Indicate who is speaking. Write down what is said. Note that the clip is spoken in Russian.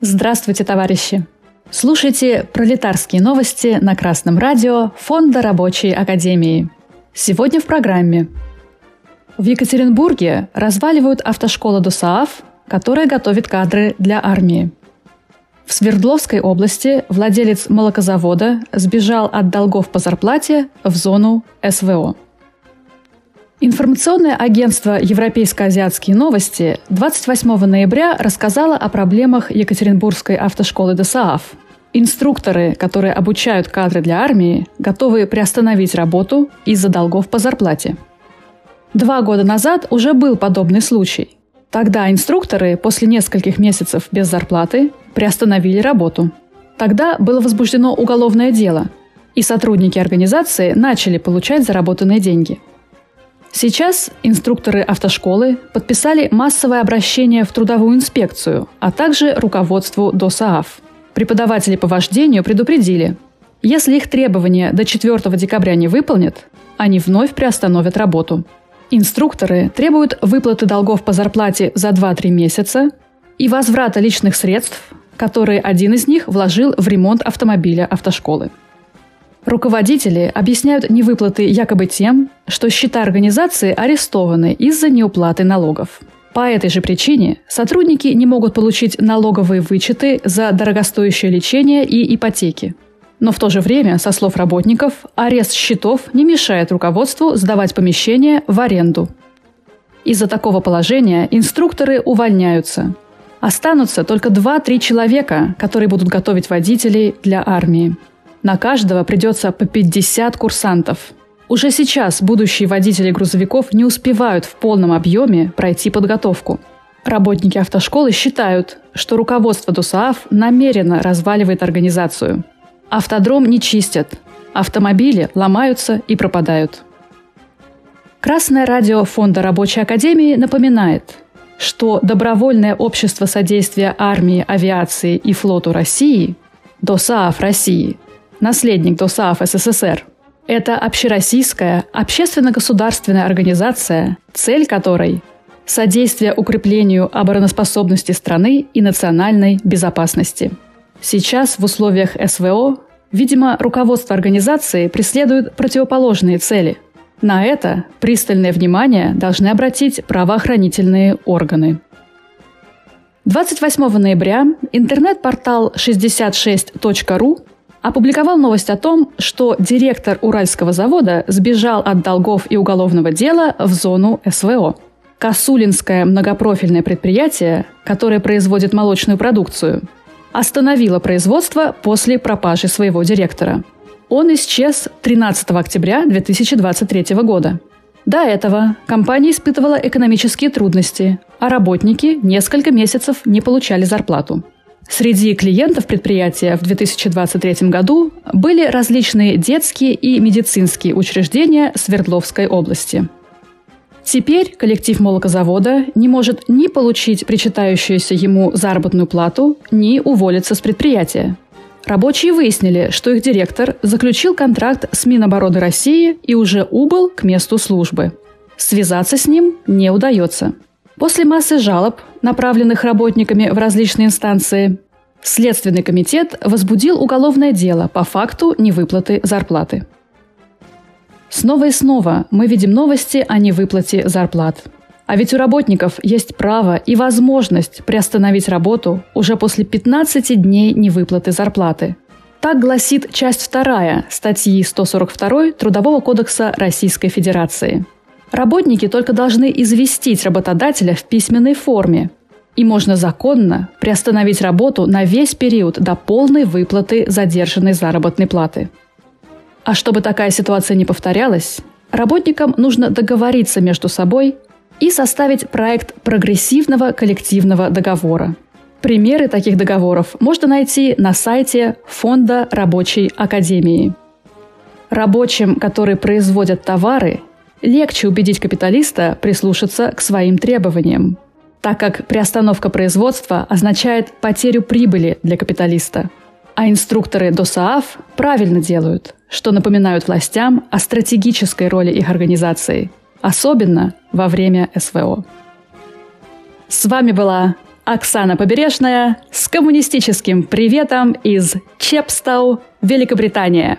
Speaker 1: Здравствуйте, товарищи! Слушайте пролетарские новости на Красном радио Фонда Рабочей Академии. Сегодня в программе. В Екатеринбурге разваливают автошколу ДОСААФ, которая готовит кадры для армии. В Свердловской области владелец молокозавода сбежал от долгов по зарплате в зону СВО. Информационное агентство «Европейско-азиатские новости» 28 ноября рассказало о проблемах Екатеринбургской автошколы ДСААФ. Инструкторы, которые обучают кадры для армии, готовы приостановить работу из-за долгов по зарплате. Два года назад уже был подобный случай. Тогда инструкторы после нескольких месяцев без зарплаты приостановили работу. Тогда было возбуждено уголовное дело, и сотрудники организации начали получать заработанные деньги – Сейчас инструкторы автошколы подписали массовое обращение в трудовую инспекцию, а также руководству ДОСААФ. Преподаватели по вождению предупредили, если их требования до 4 декабря не выполнят, они вновь приостановят работу. Инструкторы требуют выплаты долгов по зарплате за 2-3 месяца и возврата личных средств, которые один из них вложил в ремонт автомобиля автошколы. Руководители объясняют невыплаты якобы тем, что счета организации арестованы из-за неуплаты налогов. По этой же причине сотрудники не могут получить налоговые вычеты за дорогостоящее лечение и ипотеки. Но в то же время, со слов работников, арест счетов не мешает руководству сдавать помещение в аренду. Из-за такого положения инструкторы увольняются. Останутся только 2-3 человека, которые будут готовить водителей для армии. На каждого придется по 50 курсантов. Уже сейчас будущие водители грузовиков не успевают в полном объеме пройти подготовку. Работники автошколы считают, что руководство ДОСААФ намеренно разваливает организацию. Автодром не чистят, автомобили ломаются и пропадают. Красное радио Фонда Рабочей Академии напоминает, что Добровольное общество содействия армии, авиации и флоту России, ДОСААФ России – наследник ДОСААФ СССР. Это общероссийская, общественно-государственная организация, цель которой – содействие укреплению обороноспособности страны и национальной безопасности. Сейчас в условиях СВО, видимо, руководство организации преследует противоположные цели. На это пристальное внимание должны обратить правоохранительные органы. 28 ноября интернет-портал 66.ru опубликовал новость о том, что директор Уральского завода сбежал от долгов и уголовного дела в зону СВО. Косулинское многопрофильное предприятие, которое производит молочную продукцию, остановило производство после пропажи своего директора. Он исчез 13 октября 2023 года. До этого компания испытывала экономические трудности, а работники несколько месяцев не получали зарплату. Среди клиентов предприятия в 2023 году были различные детские и медицинские учреждения Свердловской области. Теперь коллектив молокозавода не может ни получить причитающуюся ему заработную плату, ни уволиться с предприятия. Рабочие выяснили, что их директор заключил контракт с Минобороны России и уже убыл к месту службы. Связаться с ним не удается – После массы жалоб, направленных работниками в различные инстанции, Следственный комитет возбудил уголовное дело по факту невыплаты зарплаты. Снова и снова мы видим новости о невыплате зарплат. А ведь у работников есть право и возможность приостановить работу уже после 15 дней невыплаты зарплаты. Так гласит часть 2 статьи 142 Трудового кодекса Российской Федерации – Работники только должны известить работодателя в письменной форме, и можно законно приостановить работу на весь период до полной выплаты задержанной заработной платы. А чтобы такая ситуация не повторялась, работникам нужно договориться между собой и составить проект прогрессивного коллективного договора. Примеры таких договоров можно найти на сайте Фонда рабочей академии. Рабочим, которые производят товары легче убедить капиталиста прислушаться к своим требованиям, так как приостановка производства означает потерю прибыли для капиталиста. А инструкторы ДОСААФ правильно делают, что напоминают властям о стратегической роли их организации, особенно во время СВО. С вами была Оксана Побережная с коммунистическим приветом из Чепстау, Великобритания.